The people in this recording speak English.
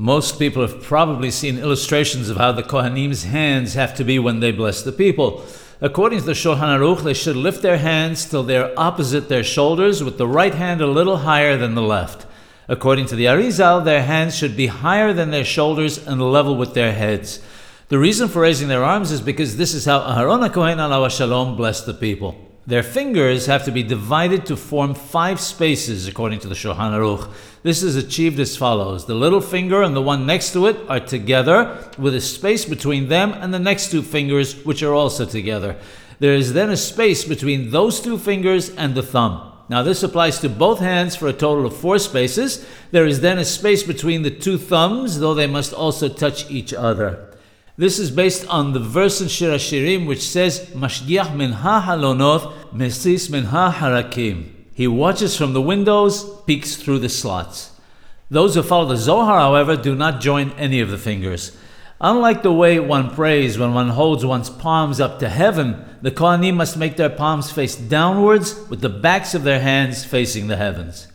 Most people have probably seen illustrations of how the Kohanim's hands have to be when they bless the people. According to the Shulchan Aruch, they should lift their hands till they're opposite their shoulders, with the right hand a little higher than the left. According to the Arizal, their hands should be higher than their shoulders and level with their heads. The reason for raising their arms is because this is how Aharon HaKohen alav Shalom blessed the people. Their fingers have to be divided to form five spaces, according to the Shulchan Aruch. This is achieved as follows: the little finger and the one next to it are together, with a space between them and the next two fingers, which are also together. There is then a space between those two fingers and the thumb. Now, this applies to both hands for a total of four spaces. There is then a space between the two thumbs, though they must also touch each other. This is based on the verse in Shir Hashirim which says, Mashgiach minha halonot, mesis minha harakim. He watches from the windows, peeks through the slots. Those who follow the Zohar, however, do not join any of the fingers. Unlike the way one prays when one holds one's palms up to heaven, the Kohanim must make their palms face downwards with the backs of their hands facing the heavens.